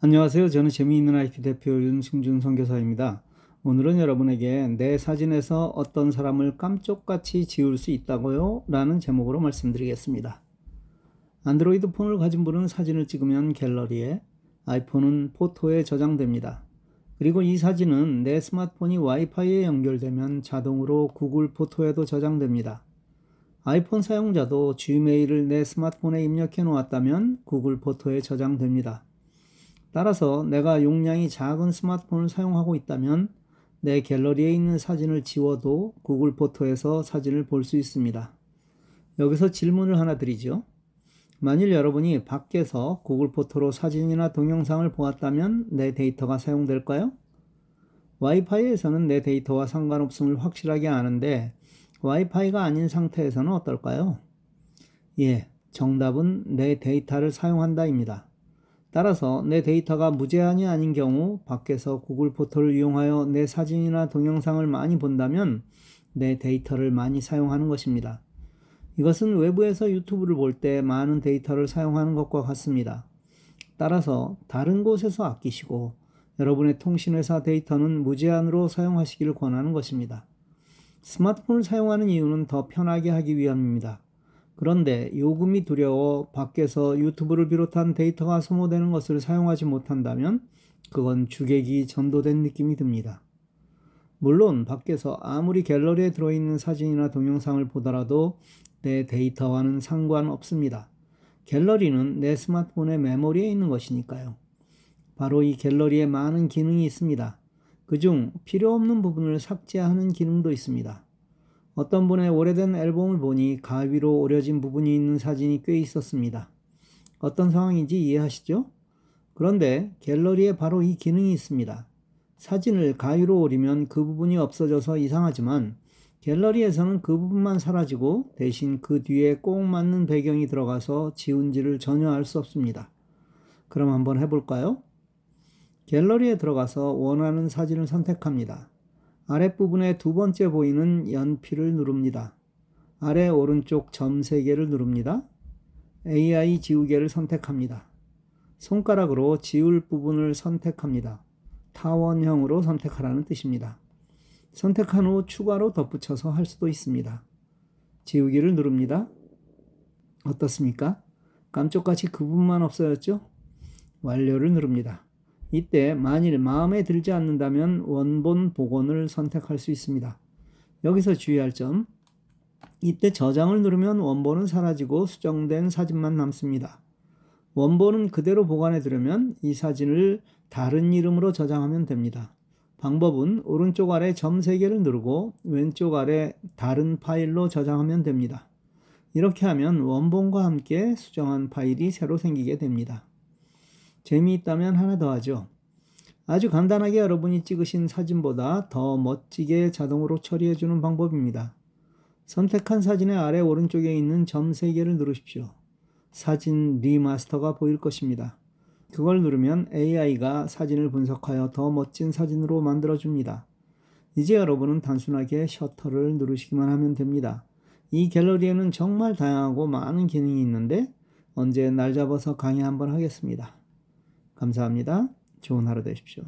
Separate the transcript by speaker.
Speaker 1: 안녕하세요. 저는 재미있는 IT 대표 윤승준 선교사입니다. 오늘은 여러분에게 내 사진에서 어떤 사람을 깜쪽같이 지울 수 있다고요? 라는 제목으로 말씀드리겠습니다. 안드로이드 폰을 가진 분은 사진을 찍으면 갤러리에, 아이폰은 포토에 저장됩니다. 그리고 이 사진은 내 스마트폰이 와이파이에 연결되면 자동으로 구글 포토에도 저장됩니다. 아이폰 사용자도 지메일을 내 스마트폰에 입력해 놓았다면 구글 포토에 저장됩니다. 따라서 내가 용량이 작은 스마트폰을 사용하고 있다면 내 갤러리에 있는 사진을 지워도 구글 포토에서 사진을 볼 수 있습니다. 여기서 질문을 하나 드리죠. 만일 여러분이 밖에서 구글 포토로 사진이나 동영상을 보았다면 내 데이터가 사용될까요? 와이파이에서는 내 데이터와 상관없음을 확실하게 아는데 와이파이가 아닌 상태에서는 어떨까요? 예, 정답은 내 데이터를 사용한다입니다. 따라서 내 데이터가 무제한이 아닌 경우 밖에서 구글 포토를 이용하여 내 사진이나 동영상을 많이 본다면 내 데이터를 많이 사용하는 것입니다. 이것은 외부에서 유튜브를 볼 때 많은 데이터를 사용하는 것과 같습니다. 따라서 다른 곳에서 아끼시고 여러분의 통신회사 데이터는 무제한으로 사용하시기를 권하는 것입니다. 스마트폰을 사용하는 이유는 더 편하게 하기 위함입니다. 그런데 요금이 두려워 밖에서 유튜브를 비롯한 데이터가 소모되는 것을 사용하지 못한다면 그건 주객이 전도된 느낌이 듭니다. 물론 밖에서 아무리 갤러리에 들어있는 사진이나 동영상을 보더라도 내 데이터와는 상관없습니다. 갤러리는 내 스마트폰의 메모리에 있는 것이니까요. 바로 이 갤러리에 많은 기능이 있습니다. 그중 필요 없는 부분을 삭제하는 기능도 있습니다. 어떤 분의 오래된 앨범을 보니 가위로 오려진 부분이 있는 사진이 꽤 있었습니다. 어떤 상황인지 이해하시죠? 그런데 갤러리에 바로 이 기능이 있습니다. 사진을 가위로 오리면 그 부분이 없어져서 이상하지만 갤러리에서는 그 부분만 사라지고 대신 그 뒤에 꼭 맞는 배경이 들어가서 지운지를 전혀 알 수 없습니다. 그럼 한번 해볼까요? 갤러리에 들어가서 원하는 사진을 선택합니다. 아랫부분에 두 번째 보이는 연필을 누릅니다. 아래 오른쪽 점 3개를 누릅니다. AI 지우개를 선택합니다. 손가락으로 지울 부분을 선택합니다. 타원형으로 선택하라는 뜻입니다. 선택한 후 추가로 덧붙여서 할 수도 있습니다. 지우기를 누릅니다. 어떻습니까? 깜쪽같이 그 부분만 없어졌죠? 완료를 누릅니다. 이때 만일 마음에 들지 않는다면 원본 복원을 선택할 수 있습니다. 여기서 주의할 점, 이때 저장을 누르면 원본은 사라지고 수정된 사진만 남습니다. 원본은 그대로 보관해 두려면 이 사진을 다른 이름으로 저장하면 됩니다. 방법은 오른쪽 아래 점 3개를 누르고 왼쪽 아래 다른 파일로 저장하면 됩니다. 이렇게 하면 원본과 함께 수정한 파일이 새로 생기게 됩니다. 재미있다면 하나 더 하죠. 아주 간단하게 여러분이 찍으신 사진보다 더 멋지게 자동으로 처리해주는 방법입니다. 선택한 사진의 아래 오른쪽에 있는 점 3개를 누르십시오. 사진 remaster가 보일 것입니다. 그걸 누르면 AI가 사진을 분석하여 더 멋진 사진으로 만들어줍니다. 이제 여러분은 단순하게 셔터를 누르시기만 하면 됩니다. 이 갤러리에는 정말 다양하고 많은 기능이 있는데 언제 날 잡아서 강의 한번 하겠습니다. 감사합니다. 좋은 하루 되십시오.